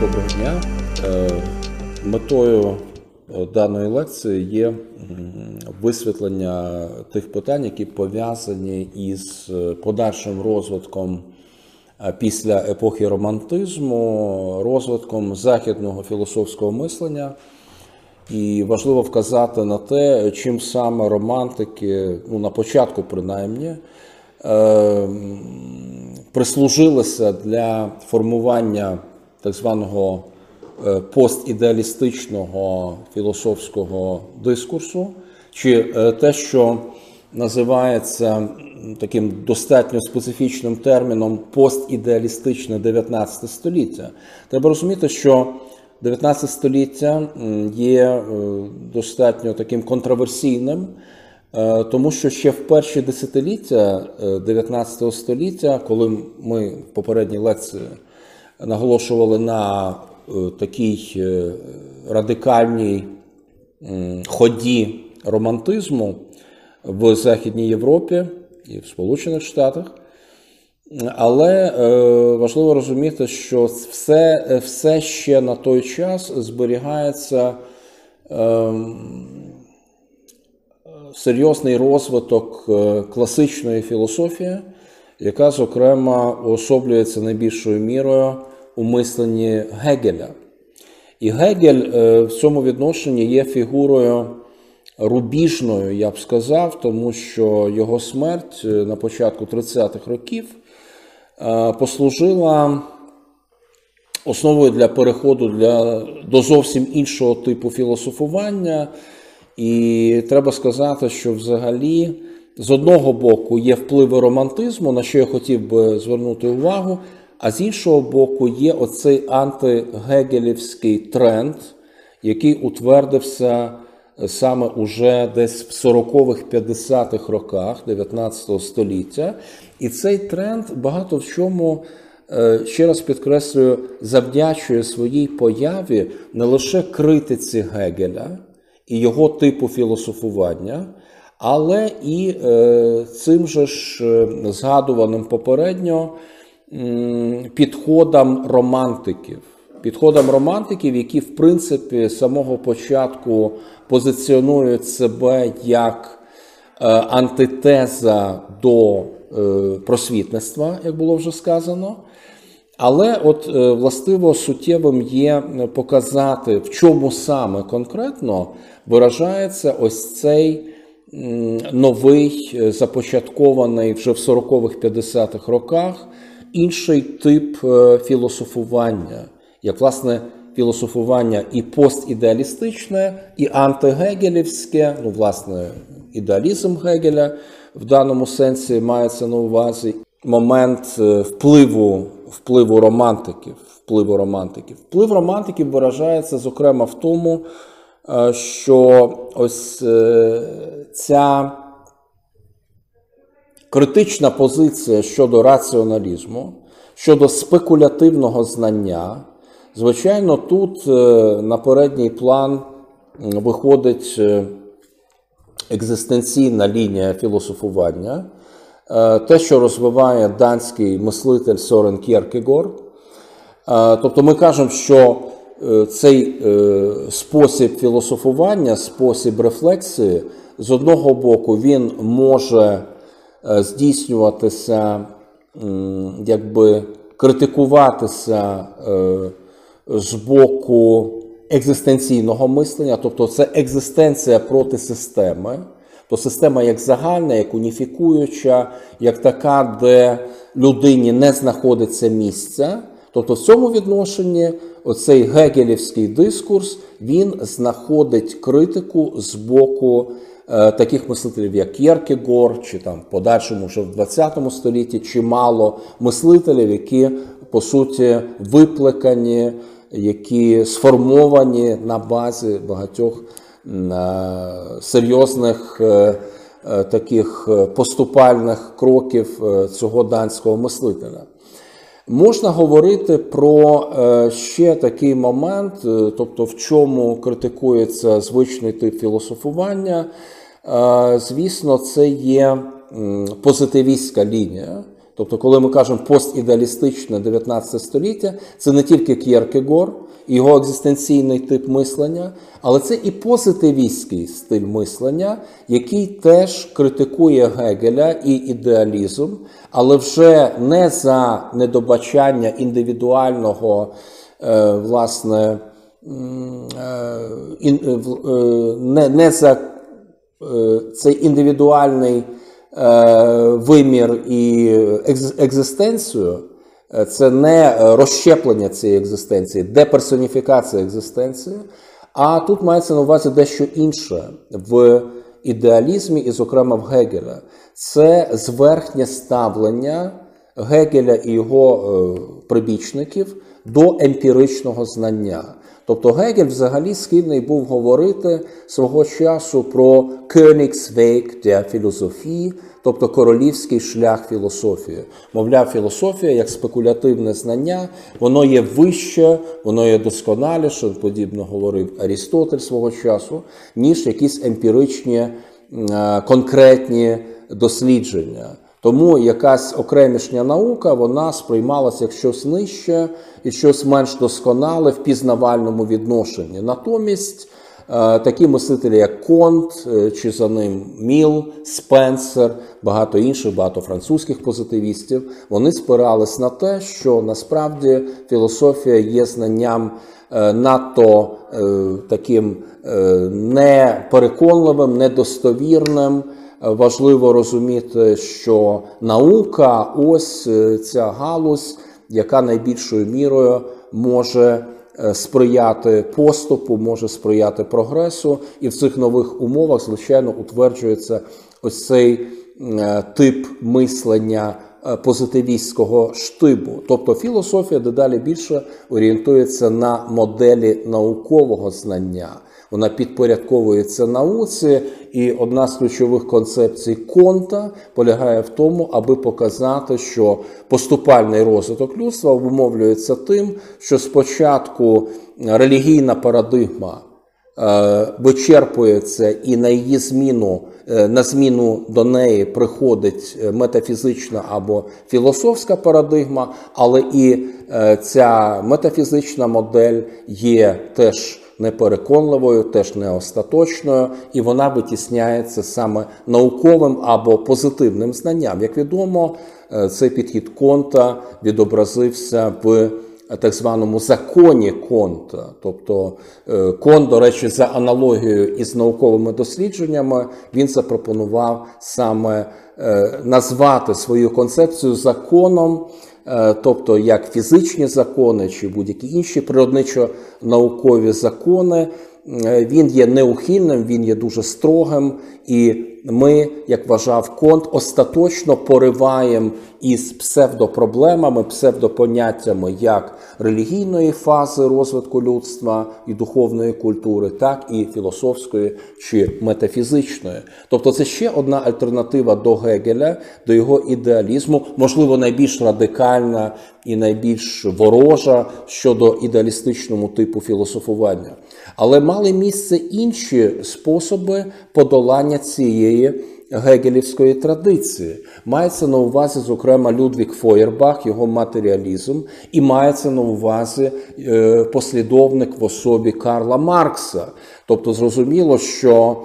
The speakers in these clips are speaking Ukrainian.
Доброго дня. Е, Метою е, даної лекції є висвітлення тих питань, які пов'язані із е, подальшим розвитком після епохи романтизму, розвитком західного філософського мислення. І важливо вказати на те, чим саме романтики, ну на початку принаймні, прислужилися для формування так званого е, постідеалістичного філософського дискурсу, чи е, те, що називається таким достатньо специфічним терміном постідеалістичне 19 століття. Треба розуміти, що 19 століття є е, достатньо таким контроверсійним, тому що ще в перші десятиліття е, 19 століття, коли ми в попередній лекції наголошували на е, такій е, радикальній ході романтизму в Західній Європі і в Сполучених Штатах. Але е, важливо розуміти, що все, все ще на той час зберігається е, серйозний розвиток класичної філософії, яка, зокрема, уособлюється найбільшою мірою у мисленні Гегеля. І Гегель е, в цьому відношенні є фігурою рубіжною, я б сказав, тому що його смерть е, на початку 30-х років е, послужила основою для переходу для, до зовсім іншого типу філософування. І треба сказати, що взагалі з одного боку є впливи романтизму, на що я хотів би звернути увагу, а з іншого боку, є оцей антигегелівський тренд, який утвердився саме уже десь в 40-х, 50-х роках 19 століття. І цей тренд багато в чому, е, ще раз підкреслюю, завдячує своїй появі не лише критиці Гегеля і його типу філософування, але і е, цим же ж е, згадуваним попередньо підходам романтиків. Підходам романтиків, які, в принципі, з самого початку позиціонують себе як е, антитеза до просвітництва, як було вже сказано. Але от властиво суттєвим є показати, в чому саме конкретно виражається ось цей новий, е, започаткований вже в 40-х 50-х роках інший тип е, філософування, як власне філософування і постідеалістичне, і антигегелівське, ну, власне, ідеалізм Гегеля в даному сенсі мається на увазі момент е, впливу, впливу романтиків. Впливу романтиків. Вплив романтиків виражається, зокрема, в тому, що ось е, ця критична позиція щодо раціоналізму, щодо спекулятивного знання, звичайно, тут на передній план виходить екзистенційна лінія філософування, те, що розвиває данський мислитель Сорен Кєркегор. Тобто ми кажемо, що цей спосіб філософування, спосіб рефлексії, з одного боку, він може здійснюватися, якби критикуватися з боку екзистенційного мислення, тобто це екзистенція проти системи, то система як загальна, як уніфікуюча, як така, де людині не знаходиться місця. Тобто в цьому відношенні оцей гегелівський дискурс він знаходить критику з боку е, таких мислителів, як Кєркегор, чи там в подальшому вже в 20 столітті чимало мислителів, які по суті виплекані які сформовані на базі багатьох серйозних таких поступальних кроків цього данського мислителя. Можна говорити про ще такий момент, тобто в чому критикується звичний тип філософування. Звісно, це є позитивістська лінія. Тобто, коли ми кажемо постідеалістичне 19 століття, це не тільки К'єркегор, його екзистенційний тип мислення, але це і позитивістський стиль мислення, який теж критикує Гегеля і ідеалізм, але вже не за недобачання індивідуального, е, власне, е, е, не, не за цей індивідуальний вимір і екзистенцію. Це не розщеплення цієї екзистенції, деперсоніфікація екзистенції, а тут мається на увазі дещо інше в ідеалізмі, і, зокрема, в Гегеля. Це зверхнє ставлення Гегеля і його прибічників до емпіричного знання. Тобто Гегель взагалі схильний був говорити свого часу про Königsweg der Philosophie, тобто королівський шлях філософії. Мовляв, філософія як спекулятивне знання, воно є вище, воно є досконаліше, подібно говорив Арістотель свого часу, ніж якісь емпіричні е, конкретні дослідження. Тому якась окремішня наука вона сприймалася як щось нижче і щось менш досконале в пізнавальному відношенні. Натомість е, такі мислителі, як Конт, е, чи за ним Міл, Спенсер, багато інших, багато французьких позитивістів, вони спирались на те, що насправді філософія є знанням е, надто таким непереконливим, недостовірним. Важливо розуміти, що наука ось ця галузь яка найбільшою мірою може е, сприяти поступу, може сприяти прогресу, і в цих нових умовах, звичайно, утверджується ось цей е, тип мислення. Е, позитивістського штибу, тобто філософія дедалі більше орієнтується на моделі наукового знання, вона підпорядковується науці, і одна з ключових концепцій конта полягає в тому, аби показати, що поступальний розвиток людства обумовлюється тим, що спочатку релігійна парадигма е, вичерпується і на її зміну. Е, на зміну до неї приходить метафізична або філософська парадигма, але і е, ця метафізична модель є теж непереконливою, теж не остаточною, і вона витісняється саме науковим або позитивним знанням. Як відомо, е, цей підхід конта відобразився в так званому законі Конта. Тобто е, Кон, до речі, за аналогією із науковими дослідженнями, він запропонував саме е, назвати свою концепцію законом. Е, тобто як фізичні закони чи будь-які інші природничо-наукові закони, він є неухильним, він є дуже строгим, і ми, як вважав Конт, остаточно пориваємо із псевдопроблемами, псевдопоняттями як релігійної фази розвитку людства і духовної культури, так і філософської чи метафізичної. Тобто, це ще одна альтернатива до Гегеля, до його ідеалізму, можливо, найбільш радикальна і найбільш ворожа щодо ідеалістичному типу філософування. Але мали місце інші способи подолання цієї гегелівської традиції. Мається на увазі, зокрема, Людвік Фойербах, його матеріалізм, і мається на увазі е, послідовник в особі Карла Маркса. Тобто, зрозуміло, що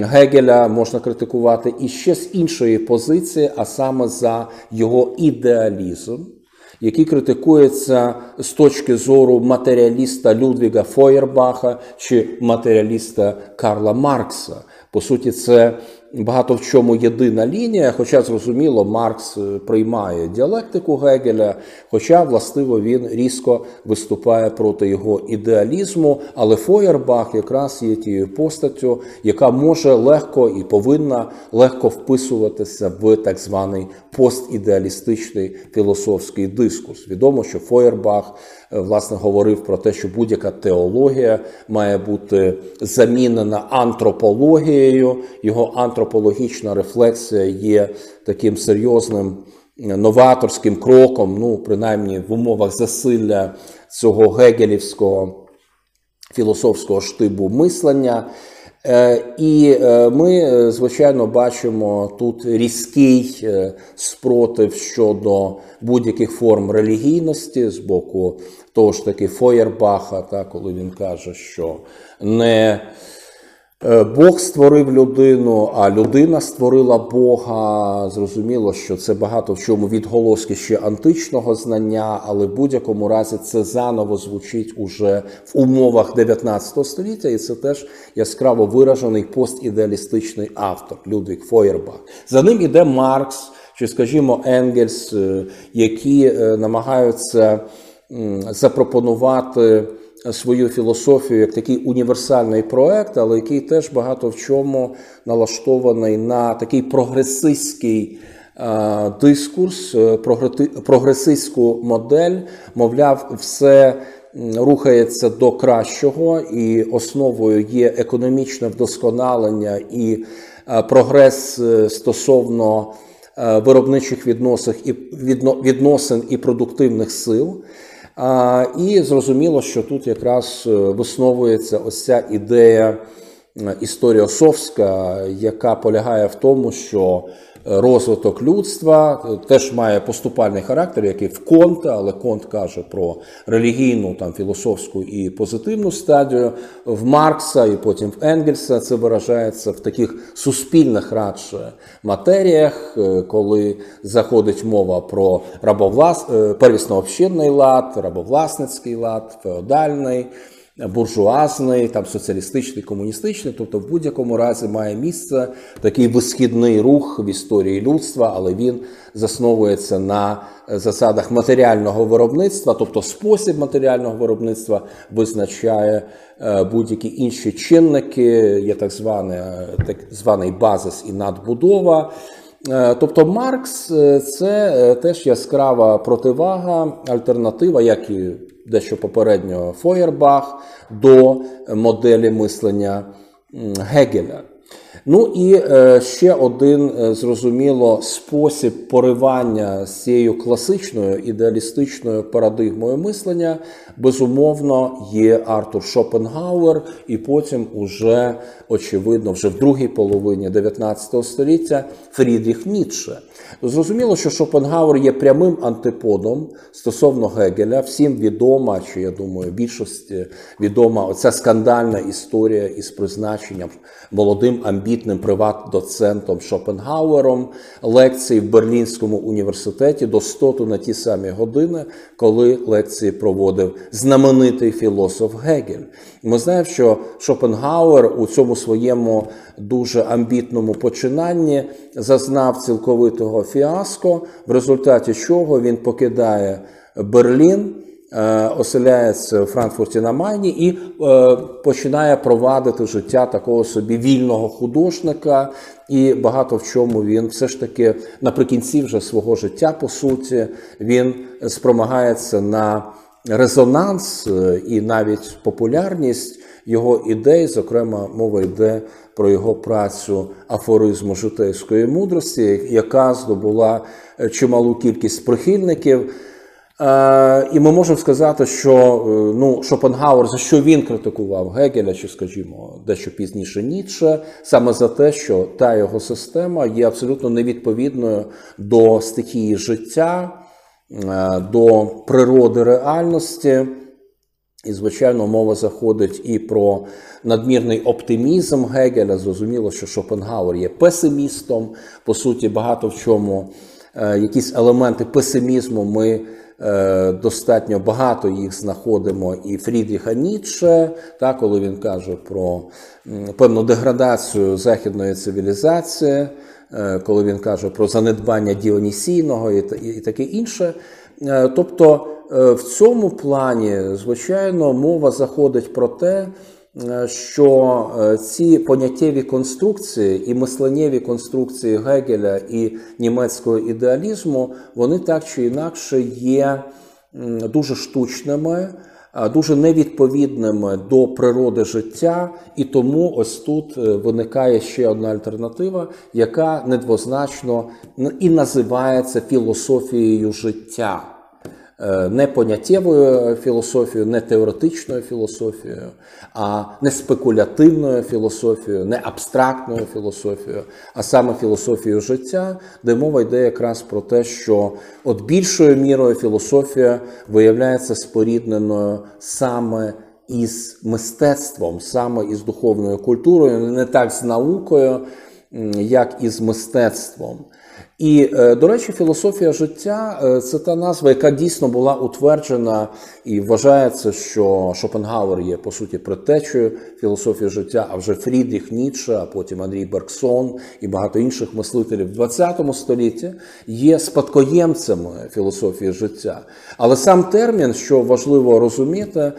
Гегеля можна критикувати і ще з іншої позиції, а саме за його ідеалізм який критикується з точки зору матеріаліста Людвіга Фойербаха чи матеріаліста Карла Маркса. По суті, це багато в чому єдина лінія, хоча, зрозуміло, Маркс е, приймає діалектику Гегеля, хоча, властиво, він різко виступає проти його ідеалізму. Але Фойербах якраз є тією постаттю, яка може легко і повинна легко вписуватися в так званий постідеалістичний філософський дискурс. Відомо, що Фойербах е, власне говорив про те, що будь-яка теологія має бути замінена антропологією. Його антропологія антропологічна рефлексія є таким серйозним новаторським кроком, ну, принаймні в умовах засилля цього гегелівського філософського штибу мислення. Е, і е, ми, звичайно, бачимо тут різкий спротив щодо будь-яких форм релігійності з боку того ж таки Фойербаха, та, коли він каже, що не Е, Бог створив людину, а людина створила Бога. Зрозуміло, що це багато в чому відголоски ще античного знання, але в будь-якому разі це заново звучить уже в умовах 19 століття, і це теж яскраво виражений постідеалістичний автор Людвік Фойербах. За ним іде Маркс чи, скажімо, Енгельс, е, які е, намагаються запропонувати свою філософію як такий універсальний проект, але який теж багато в чому налаштований на такий прогресистський е, дискурс, е, прогресистську модель, мовляв, все. Рухається до кращого, і основою є економічне вдосконалення і е, прогрес стосовно виробничих відносин і продуктивних сил. І зрозуміло, що тут якраз е, висновується ось ця ідея історіософська, історіосовська, яка полягає в тому, що розвиток людства теж має поступальний характер, який в Конта, але Конт каже про релігійну, там філософську і позитивну стадію. В Маркса і потім в Енгельса це виражається в таких суспільних радше матеріях, е, коли заходить мова про рабовлас... Е, первісно-общинний лад, рабовласницький лад, феодальний буржуазний, там соціалістичний, комуністичний, тобто в будь-якому разі має місце такий висхідний рух в історії людства, але він засновується на засадах матеріального виробництва, тобто спосіб матеріального виробництва визначає е, будь-які інші чинники, є так званий, так званий базис і надбудова. Е, тобто Маркс е, це теж яскрава противага, альтернатива, як і дещо попередньо Фойербах до моделі мислення Гегеля. Ну і е, ще один е, зрозуміло спосіб поривання з цією класичною ідеалістичною парадигмою мислення, безумовно, є Артур Шопенгауер, і потім, уже очевидно, вже в другій половині 19 століття Фрідріх Ніцше. Зрозуміло, що Шопенгауер є прямим антиподом стосовно Гегеля. Всім відома, чи я думаю, більшості відома оця скандальна історія із призначенням молодим амбітним приват-доцентом Шопенгауером лекції в Берлінському університеті до стоту на ті самі години, коли лекції проводив знаменитий філософ Гегель. Ми знаємо, що Шопенгауер у цьому своєму дуже амбітному починанні зазнав цілковитого фіаско, в результаті чого він покидає Берлін. Е, оселяється в Франкфурті на Майні і е, починає провадити життя такого собі вільного художника, і багато в чому він все ж таки наприкінці вже свого життя, по суті, він спромагається на резонанс е, і навіть популярність його ідей, зокрема, мова йде про його працю афоризму житейської мудрості, яка здобула чималу кількість прихильників. Е, і ми можемо сказати, що е, ну, Шопенгауер за що він критикував Гегеля, чи, скажімо, дещо пізніше Ніцше, саме за те, що та його система є абсолютно невідповідною до стихії життя, е, до природи реальності. І, звичайно, мова заходить і про надмірний оптимізм Гегеля. Зрозуміло, що Шопенгауер є песимістом. По суті, багато в чому якісь елементи песимізму ми. Е, достатньо багато їх знаходимо і Фрідріха Ніцше, так, коли він каже про певну деградацію західної цивілізації, е, коли він каже про занедбання Діонісійного і таке інше. Е, тобто в цьому плані, звичайно, мова заходить про те, Е, що е, ці поняттєві конструкції і мисленнєві конструкції Гегеля і німецького ідеалізму, вони так чи інакше є дуже штучними. Дуже невідповідними до природи життя, і тому ось тут е, виникає ще одна альтернатива, яка недвозначно і називається філософією життя. Е, не поняттєвою філософією, не теоретичною філософією, а не спекулятивною філософією, не абстрактною філософією, а саме філософією життя, де мова йде якраз про те, що от більшою мірою філософія виявляється спорідненою саме із мистецтвом, саме із духовною культурою, не так з наукою, як і з мистецтвом. І, е, до речі, філософія життя е, це та назва, яка дійсно була утверджена і вважається, що Шопенгауер є по суті предтечею філософії життя, а вже Фрідріх Ніцше, а потім Андрій Бергсон і багато інших мислителів ХХ столітті є спадкоємцями філософії життя. Але сам термін, що важливо розуміти,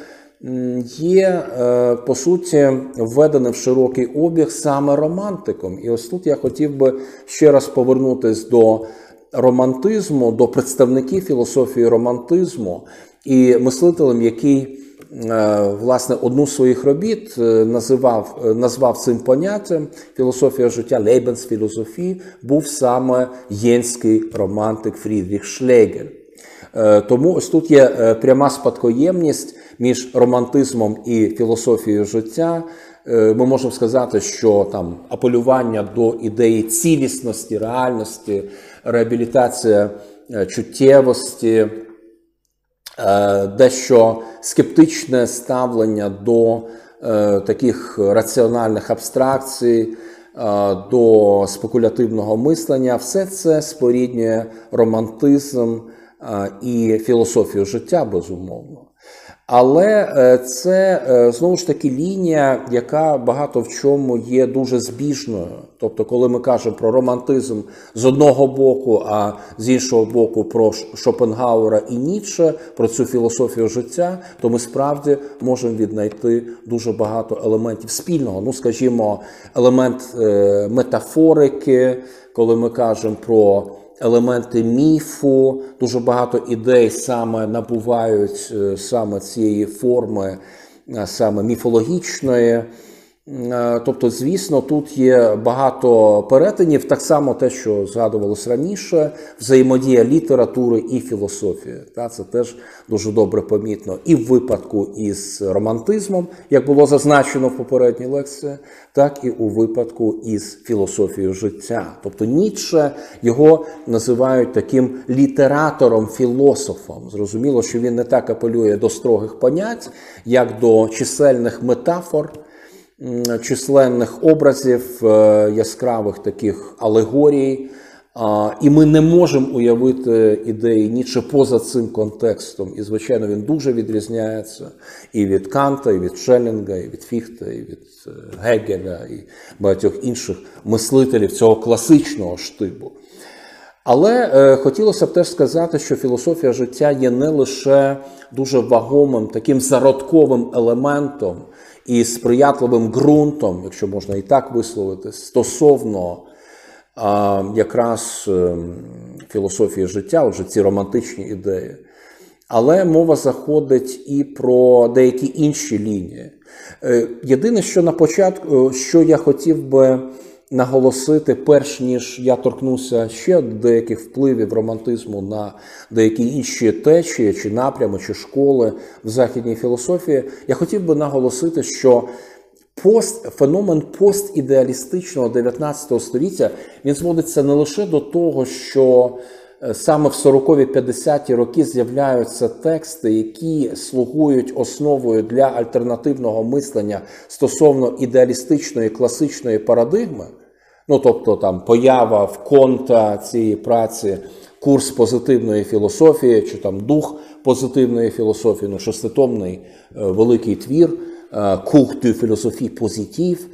є е, по суті введений в широкий обіг саме романтиком. І ось тут я хотів би ще раз повернутися до романтизму, до представників філософії романтизму і мислителем, який е, Власне, одну з своїх робіт е, називав назвав цим поняттям філософія життя Лейбенсфілософії, був саме єнський романтик Фрідріх Шлегель. Тому ось тут є пряма спадкоємність між романтизмом і філософією життя. Е, ми можемо сказати, що там апелювання до ідеї цілісності, реальності, реабілітація е, чуттєвості, е, дещо скептичне ставлення до таких раціональних абстракцій, до спекулятивного мислення, все це споріднює романтизм і філософію життя безумовно. Але е, це е, знову ж таки лінія, яка багато в чому є дуже збіжною. Тобто, коли ми кажемо про романтизм з одного боку, а з іншого боку, про Шопенгауера і Ніцше, про цю філософію життя, то ми справді можемо віднайти дуже багато елементів спільного. Ну, скажімо, елемент е, метафорики, коли ми кажемо про елементи міфу, дуже багато ідей саме набувають е, саме цієї форми, е, саме міфологічної. Е, тобто, звісно, тут є багато перетинів, так само те, що згадувалось раніше, взаємодія літератури і філософії. Це теж дуже добре помітно. І в випадку із романтизмом, як було зазначено в попередній лекції, так і у випадку із філософією життя. Тобто Ніцше його називають таким літератором-філософом. Зрозуміло, що він не так апелює до строгих понять, як до чисельних метафор численних образів, е, яскравих таких алегорій. І ми не можемо уявити ідеї Ніцше поза цим контекстом. І, звичайно, він дуже відрізняється і від Канта, і від Шеллінга, і від Фіхта, і від е, Гегеля, і багатьох інших мислителів цього класичного штибу. Але е, хотілося б теж сказати, що філософія життя є не лише дуже вагомим таким зародковим елементом і сприятливим ґрунтом, якщо можна і так висловити, стосовно а, якраз ем, філософії життя, вже ці романтичні ідеї. Але мова заходить і про деякі інші лінії. Е, єдине, що на початку, е, що я хотів би наголосити, перш ніж я торкнуся ще деяких впливів романтизму на деякі інші течії, чи напрями, чи школи в західній філософії, я хотів би наголосити, що пост, феномен постідеалістичного 19 століття він зводиться не лише до того, що е, Саме в 40-50-ті роки з'являються тексти, які слугують основою для альтернативного мислення стосовно ідеалістичної класичної парадигми, Ну, тобто там поява в конта цієї праці, курс позитивної філософії, чи там дух позитивної філософії, ну, шеститомний е, великий твір, кух de філософії позитив,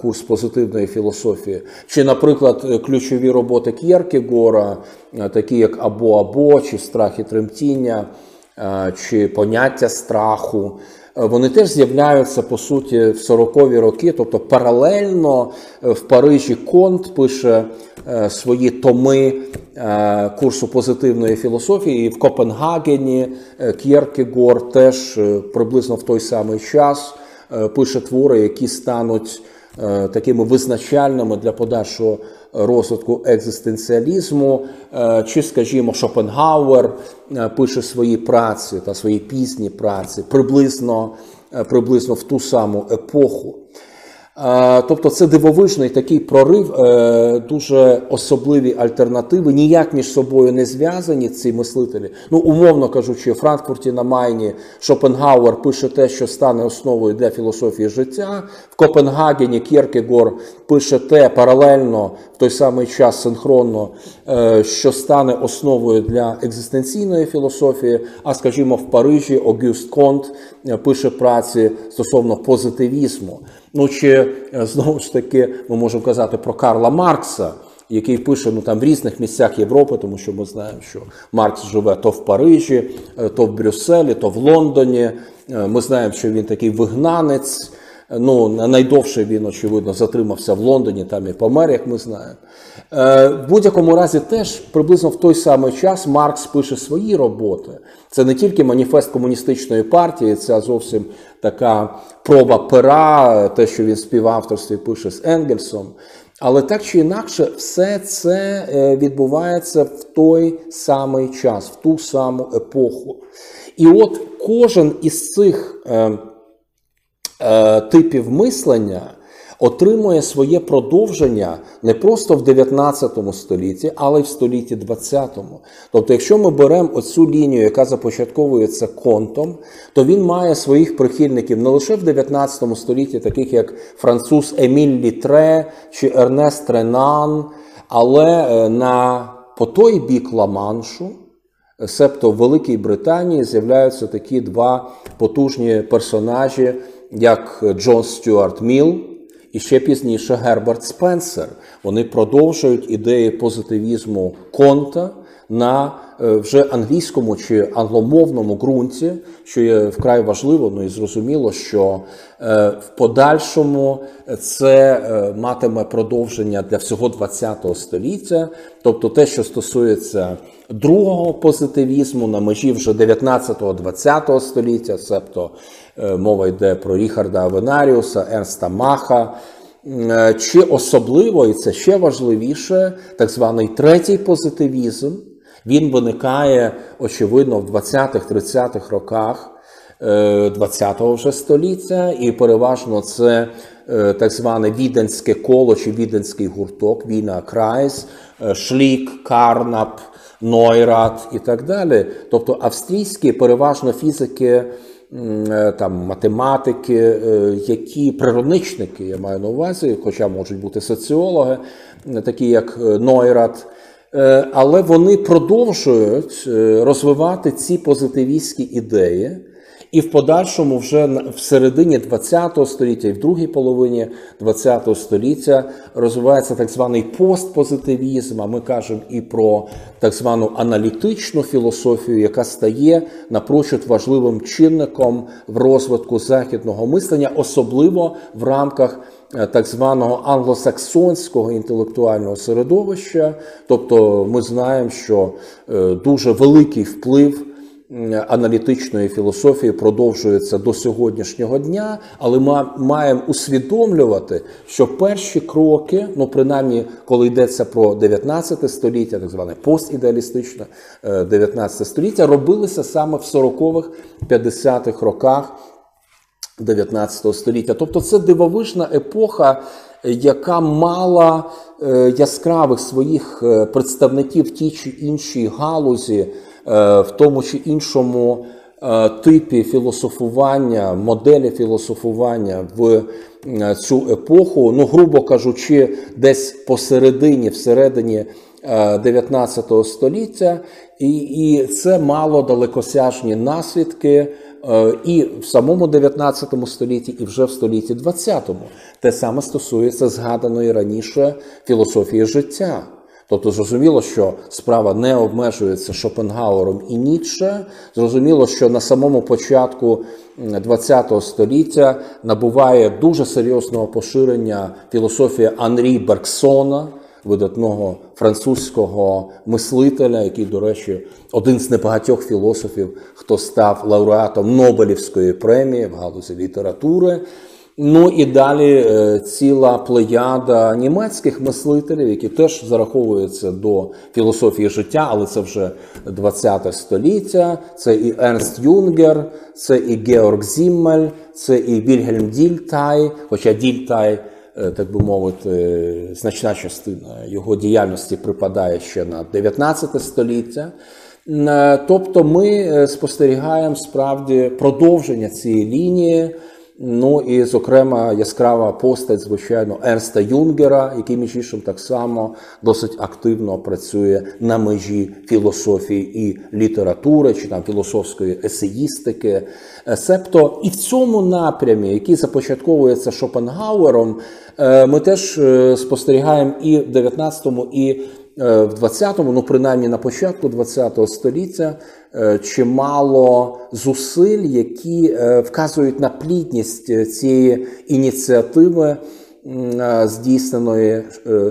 курс позитивної філософії, чи, наприклад, ключові роботи К'єркегора, е, такі як або-або, чи страх і тремтіння, е, чи поняття страху. Е, вони теж з'являються по суті в 40-ві роки, тобто паралельно е, в Парижі Конт пише е, свої томи курсу позитивної філософії, і в Копенгагені К'єркегор теж приблизно в той самий час пише твори, які стануть такими визначальними для подальшого розвитку екзистенціалізму, е, чи, скажімо, Шопенгауер е, пише свої праці та свої пізні праці приблизно, е, приблизно в ту саму епоху. Тобто це дивовижний такий прорив, е, дуже особливі альтернативи, ніяк між собою не зв'язані ці мислителі. Ну, умовно кажучи, у Франкфурті на Майні Шопенгауер пише те, що стане основою для філософії життя. В Копенгагені Кєркегор пише те паралельно в той самий час синхронно, е, що стане основою для екзистенційної філософії. А скажімо, в Парижі Огюст Конт е, пише праці стосовно позитивізму. Ну чи е, знову ж таки ми можемо казати про Карла Маркса, який пише ну там в різних місцях Європи, тому що ми знаємо, що Маркс живе то в Парижі, е, то в Брюсселі, то в Лондоні. Е, Ми знаємо, що він такий вигнанець. Ну, найдовше він, очевидно, затримався в Лондоні, там і помер, як ми знаємо. Е, В будь-якому разі, теж приблизно в той самий час Маркс пише свої роботи. Це не тільки маніфест комуністичної партії, це зовсім така проба пера, те, що він співавторстві пише з Енгельсом. Але так чи інакше, все це е, відбувається в той самий час, в ту саму епоху. І от кожен із цих е, типів мислення отримує своє продовження не просто в 19 столітті, але й в столітті 20. Тобто, якщо ми беремо оцю лінію, яка започатковується контом, то він має своїх прихильників не лише в 19 столітті, таких як француз Еміль Літре чи Ернест Ренан, але е, на по той бік Ла-Маншу, Себто в Великій Британії з'являються такі два потужні персонажі, як Джон Стюарт Міл і ще пізніше Герберт Спенсер. Вони продовжують ідеї позитивізму Конта на е, вже англійському чи англомовному ґрунті, що є вкрай важливо, ну і зрозуміло, що е, в подальшому це е, матиме продовження для всього ХХ століття, тобто те, що стосується другого позитивізму на межі вже 19-20 століття, себто мова йде про Ріхарда Авенаріуса, Ернста Маха. Чи особливо, і це ще важливіше, так званий третій позитивізм, він виникає, очевидно, в 20-30-х роках е, 20-го вже століття, і переважно це е, так зване віденське коло чи віденський гурток, Віна Крайс, е, Шлік, Карнап, Нойрат і так далі. Тобто австрійські переважно фізики е, там математики, е, які природничники, я маю на увазі, хоча можуть бути соціологи, е, такі як е, Нойрат. Е, Але вони продовжують е, розвивати ці позитивістські ідеї, і в подальшому, вже в середині ХХ століття і в другій половині ХХ століття розвивається так званий постпозитивізм. А ми кажемо і про так звану аналітичну філософію, яка стає напрочуд важливим чинником в розвитку західного мислення, особливо в рамках е, так званого англосаксонського інтелектуального середовища. Тобто, ми знаємо, що е, дуже великий вплив аналітичної філософії продовжується до сьогоднішнього дня, але ми маємо усвідомлювати, що перші кроки, ну принаймні, коли йдеться про 19 століття, так зване постідеалістичне е, 19 століття, робилися саме в 40-х, 50-х роках 19 століття. Тобто це дивовижна епоха, е, яка мала е, яскравих своїх е, представників в тій чи іншій галузі, е, в тому чи іншому е, типі філософування, моделі філософування в е, цю епоху. Ну, грубо кажучи, десь посередині, всередині. е, 19 століття, і, і це мало далекосяжні наслідки е, і в самому 19 столітті, і вже в столітті 20. Те саме стосується згаданої раніше філософії життя. Тобто зрозуміло, що справа не обмежується Шопенгауером і Ніцше. Зрозуміло, що на самому початку ХХ століття набуває дуже серйозного поширення філософія Анрі Бергсона, видатного французького мислителя, який, до речі, один з небагатьох філософів, хто став лауреатом Нобелівської премії в галузі літератури. Ну і далі е, ціла плеяда німецьких мислителів, які теж зараховуються до філософії життя, але це вже 20 століття. Це і Ернст Юнгер, це і Георг Зіммель, це і Вільгельм Дільтай. Хоча Дільтай, е, так би мовити, значна частина його діяльності припадає ще на 19 століття. Е, Тобто ми спостерігаємо справді продовження цієї лінії. Ну і, зокрема, яскрава постать, звичайно, Ернста Юнгера, який між іншим так само досить активно працює на межі філософії і літератури, чи там філософської есеїстики. Е, Себто і в цьому напрямі, який започатковується Шопенгауером, е, ми теж е, спостерігаємо і в 19-му, і в 20-му, ну принаймні на початку 20-го століття, е, чимало зусиль, які е, вказують на плідність цієї ініціативи, здійсненої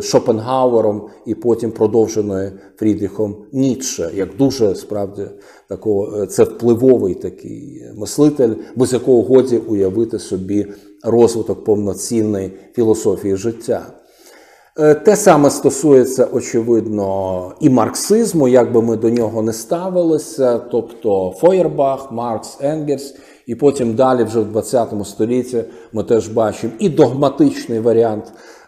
Шопенгауером і потім продовженої Фрідріхом Ніцше, як дуже справді такого це впливовий такий мислитель, без якого годі уявити собі розвиток повноцінної філософії життя. Е, те саме стосується, очевидно, і марксизму, як би ми до нього не ставилися, тобто Фойербах, Маркс, Енгельс, і потім далі, вже в 20 столітті, ми теж бачимо і догматичний варіант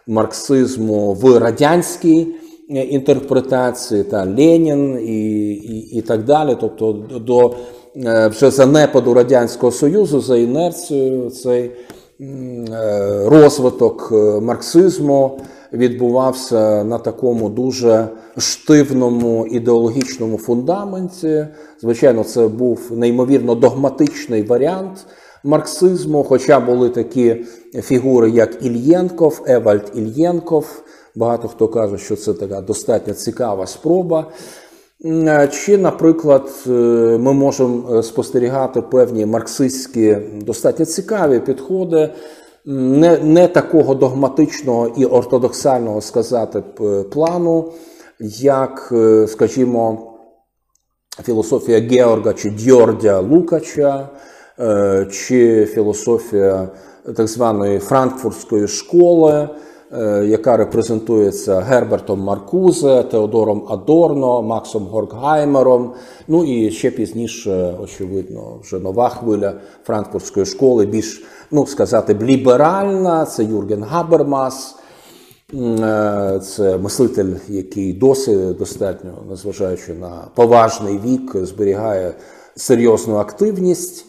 марксизму в радянській е, інтерпретації, та Ленін і, і, і так далі. Тобто до е, вже занепаду Радянського Союзу за інерцією цей розвиток марксизму відбувався на такому дуже штивному ідеологічному фундаменті. Звичайно, це був неймовірно догматичний варіант марксизму, хоча були такі фігури, як Ільєнков, Евальд Ільєнков. Багато хто каже, що це така достатньо цікава спроба. Чи, наприклад, е, ми можемо спостерігати певні марксистські достатньо цікаві підходи не не такого догматичного і ортодоксального сказати плану, як, е, скажімо, філософія Георга чи Дьордя Лукача, е, чи філософія так званої франкфуртської школи. Е, яка репрезентується Гербертом Маркузе, Теодором Адорно, Максом Горкгаймером. Ну і ще пізніше, очевидно, вже нова хвиля франкфуртської школи, більш ну сказати, б, ліберальна. Це Юрген Габермас. Е, це мислитель, який досі достатньо, незважаючи на поважний вік, зберігає серйозну активність.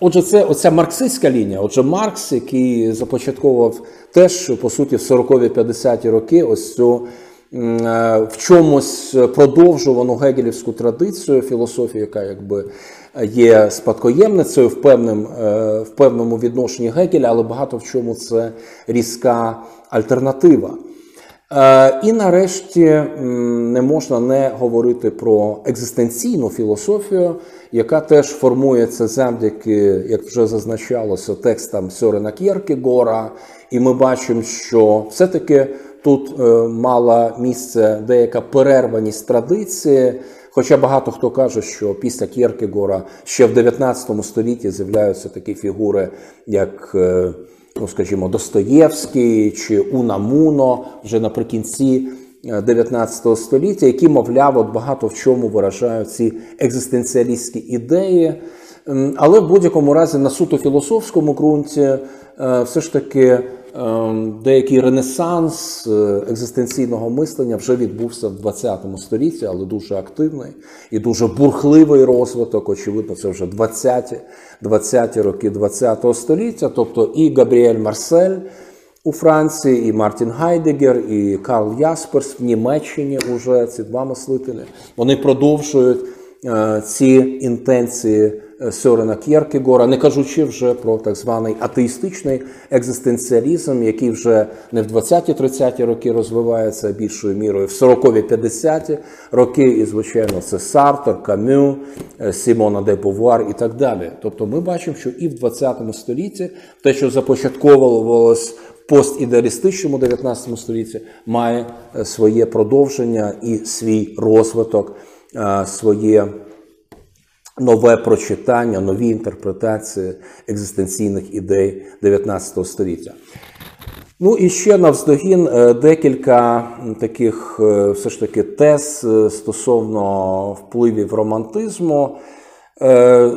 Отже, це оця марксистська лінія. Отже, Маркс, який започатковував теж по суті в 40-50-ті роки, ось цю е, в чомусь продовжувану гегелівську традицію філософії, яка якби є спадкоємницею в певним, е, в певному відношенні Гегеля, але багато в чому це різка альтернатива. Е, і нарешті не можна не говорити про екзистенційну філософію, яка теж формується завдяки, як вже зазначалося, текстам Сьорена К'єркегора. І ми бачимо, що все-таки тут е, мала місце деяка перерваність традиції. Хоча багато хто каже, що після К'єркегора ще в 19 столітті з'являються такі фігури, як е, ну скажімо, Достоєвський чи Унамуно вже наприкінці 19 е, століття, які, мовляв, от багато в чому виражають ці екзистенціалістські ідеї. Але в будь-якому разі на суто філософському ґрунті е, все ж таки деякий ренесанс е, екзистенційного мислення вже відбувся в 20 столітті, але дуже активний і дуже бурхливий розвиток. Очевидно, це вже 20-ті 20 роки 20-го століття. Тобто і Габріель Марсель у Франції, і Мартін Гайдегер, і Карл Ясперс в Німеччині уже ці два мислителі. Вони продовжують е, ці інтенції. Сьорена К'єркегора, не кажучи вже про так званий атеїстичний екзистенціалізм, який вже не в 20-30-ті роки розвивається більшою мірою, в 40-50-ті роки, і, звичайно, це Сартер, Камю, е, Сімона де Бовуар і так далі. Тобто ми бачимо, що і в 20 столітті те, що започатковувалось постідеалістичному 19 столітті, має е, своє продовження і свій розвиток, е, своє нове прочитання, нові інтерпретації екзистенційних ідей 19 століття. Ну і ще навздогін е, декілька таких е, все ж таки тез е, стосовно впливів романтизму.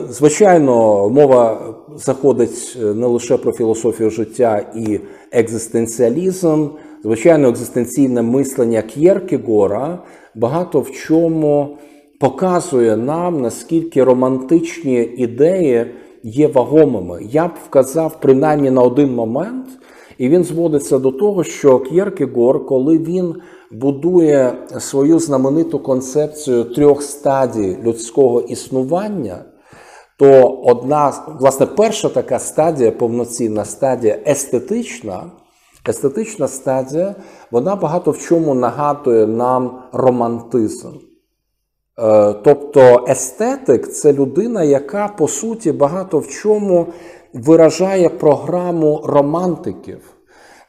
Звичайно, мова заходить не лише про філософію життя і екзистенціалізм. Звичайно, екзистенційне мислення К'єркегора багато в чому показує нам, наскільки романтичні ідеї є вагомими. Я б вказав принаймні на один момент. І він зводиться до того, що К'єркегор, коли він будує свою знамениту концепцію трьох стадій людського існування, то одна, власне, перша така стадія, повноцінна стадія естетична, естетична стадія, вона багато в чому нагадує нам романтизм. Е, тобто естетик це людина, яка по суті багато в чому виражає програму романтиків.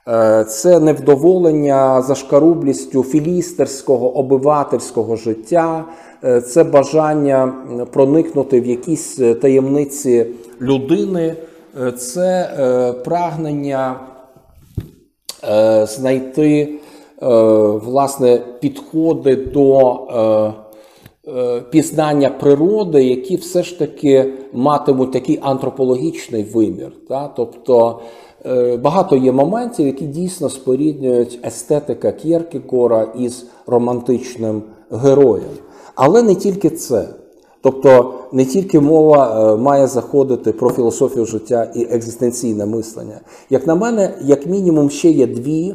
Е, це невдоволення зашкарублістю філістерського обивательського життя, е, це бажання проникнути в якісь таємниці людини, це прагнення знайти власне підходи до пізнання природи, які все ж таки матимуть такий антропологічний вимір. Та? Тобто е, багато є моментів, які дійсно споріднюють естетика К'єркегора із романтичним героєм. Але не тільки це. Тобто не тільки мова е, має заходити про філософію життя і екзистенційне мислення. Як на мене, як мінімум, ще є дві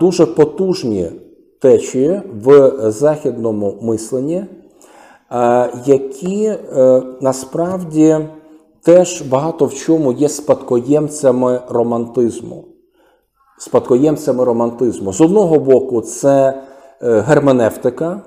дуже потужні течії в західному мисленні, е, які е, насправді теж багато в чому є спадкоємцями романтизму. Спадкоємцями романтизму. З одного боку, це е, герменевтика.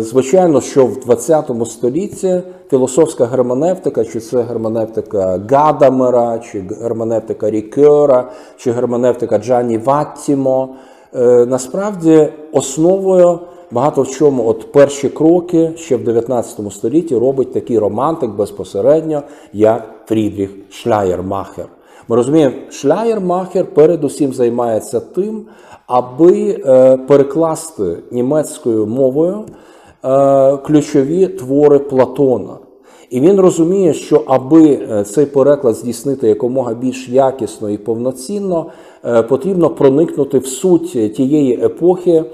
Звичайно, що в 20 столітті філософська герменевтика, чи це герменевтика Гадамера, чи герменевтика Рікера, чи герменевтика Джані Ваттімо, Е, насправді основою багато в чому от перші кроки ще в 19 столітті робить такий романтик безпосередньо, як Фрідріх Шляєрмахер. Ми розуміємо, Шляєрмахер передусім займається тим, аби е, перекласти німецькою мовою е, ключові твори Платона. І він розуміє, що аби цей переклад здійснити якомога більш якісно і повноцінно, Е, потрібно проникнути в суть тієї епохи, е,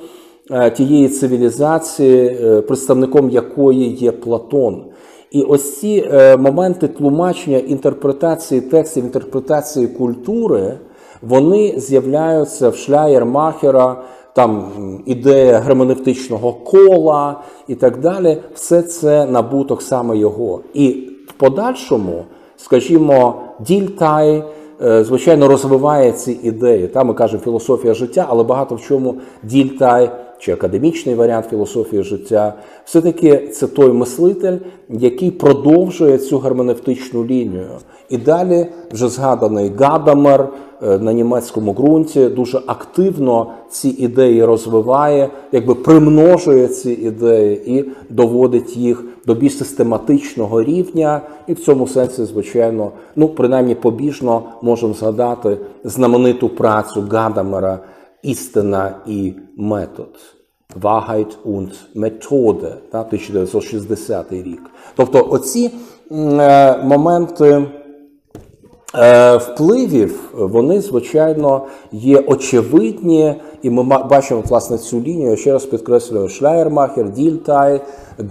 тієї цивілізації, е, представником якої є Платон. І ось ці моменти тлумачення інтерпретації текстів, інтерпретації культури, вони з'являються в Шляєрмахера, там ідея герменевтичного кола і так далі. Все це набуток саме його. І в подальшому, скажімо, Дільтай. Е, звичайно, розвиває ці ідеї. Там ми кажемо філософія життя, але багато в чому дільтай чи академічний варіант філософії життя, все-таки це той мислитель, який продовжує цю герменевтичну лінію. І далі вже згаданий Гадамер е, на німецькому ґрунті дуже активно ці ідеї розвиває, якби примножує ці ідеї і доводить їх до більш систематичного рівня. І в цьому сенсі, звичайно, ну принаймні побіжно можемо згадати знамениту працю Гадамера істина і метод. Вагайт und Methode, 1960 рік. Тобто оці е, моменти впливів, вони, звичайно, є очевидні, і ми бачимо власне цю лінію. Я ще раз підкреслюю Шляєрмахер, Дільтай,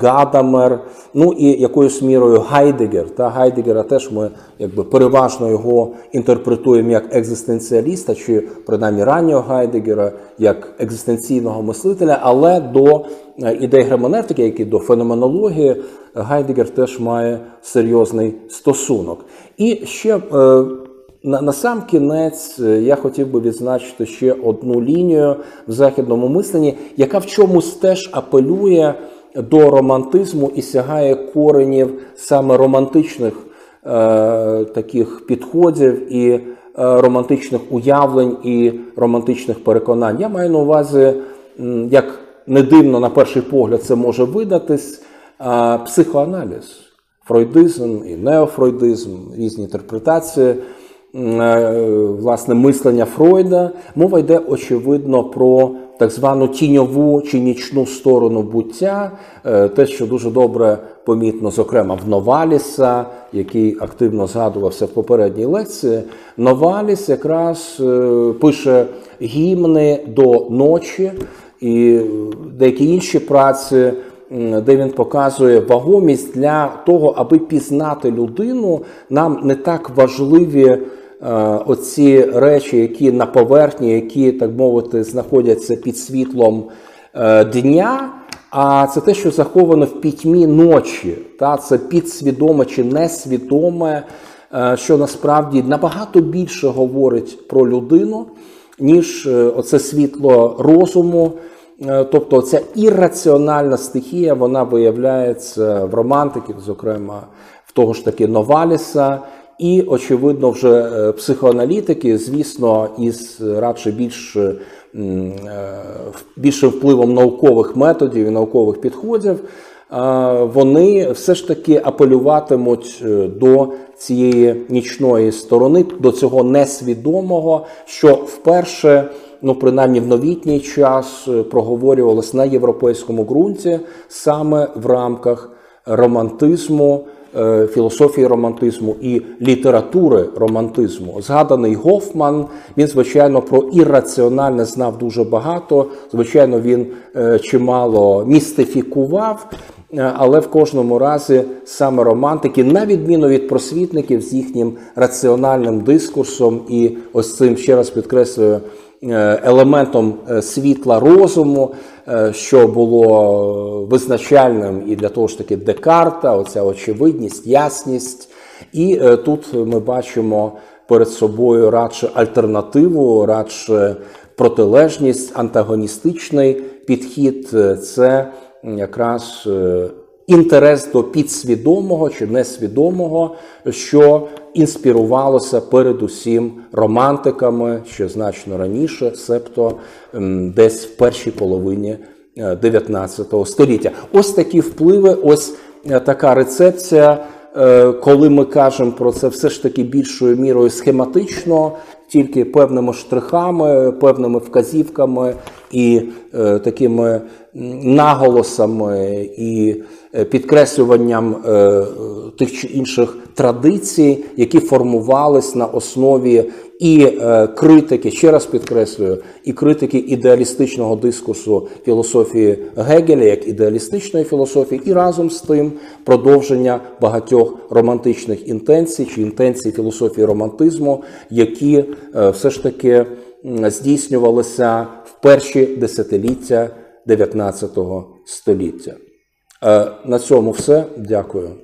Гадамер, ну і якоюсь мірою Гайдегер. Та Гайдегера теж ми якби переважно його інтерпретуємо як екзистенціаліста, чи принаймні раннього Гайдегера, як екзистенційного мислителя, але до е, ідей герменевтики, як і до феноменології, Гайдегер теж має серйозний стосунок. І ще. Е, на, на сам кінець е, я хотів би відзначити ще одну лінію в західному мисленні, яка в чомусь теж апелює до романтизму і сягає коренів саме романтичних е, таких підходів і е, романтичних уявлень і романтичних переконань. Я маю на увазі, як не дивно на перший погляд, це може видатись, е, психоаналіз. фройдизм і неофройдизм, різні інтерпретації е, власне мислення Фройда. Мова йде очевидно про так звану тіньову чи нічну сторону буття, е, те, що дуже добре помітно, зокрема в Новаліса, який активно згадувався в попередній лекції. Новаліс якраз е, пише гімни до ночі і деякі інші праці. Де він показує вагомість для того, аби пізнати людину, нам не так важливі е, оці речі, які на поверхні, які, так мовити, знаходяться під світлом е, дня. А це те, що заховано в пітьмі ночі, та це підсвідоме чи несвідоме, е, що насправді набагато більше говорить про людину, ніж оце світло розуму. Е, тобто ця ірраціональна стихія вона виявляється в романтиків, зокрема в того ж таки Новаліса, і, очевидно, вже е, психоаналітики, звісно, із радше більш е, більшим впливом наукових методів і наукових підходів. Вони все ж таки апелюватимуть до цієї нічної сторони, до цього несвідомого, що вперше ну принаймні в новітній час е, проговорювалось на європейському ґрунті саме в рамках романтизму. Е, філософії романтизму і літератури романтизму. Згаданий Гофман, він, звичайно, про ірраціональне знав дуже багато. Звичайно, він е, чимало містифікував, але в кожному разі саме романтики, на відміну від просвітників з їхнім раціональним дискурсом, і ось цим ще раз підкреслюю. Е, елементом е, світла розуму, е, що було визначальним і для того ж таки Декарта, оця очевидність, ясність. І тут ми бачимо перед собою радше альтернативу, радше протилежність, антагоністичний підхід це якраз інтерес до підсвідомого чи несвідомого, що інспірувалося передусім романтиками ще значно раніше, себто десь в першій половині 19 е, століття. Ось такі впливи, ось е, така рецепція. Е, коли ми кажемо про це, все ж таки більшою мірою схематично, тільки певними штрихами, певними вказівками і е, такими наголосами і підкреслюванням е, тих чи інших традицій, які формувались на основі і е, критики, ще раз підкреслюю, і критики ідеалістичного дискурсу філософії Гегеля як ідеалістичної філософії, і разом з тим продовження багатьох романтичних інтенцій чи інтенцій філософії романтизму, які е, все ж таки здійснювалися в перші десятиліття 19 століття. Е, на цьому все. Дякую.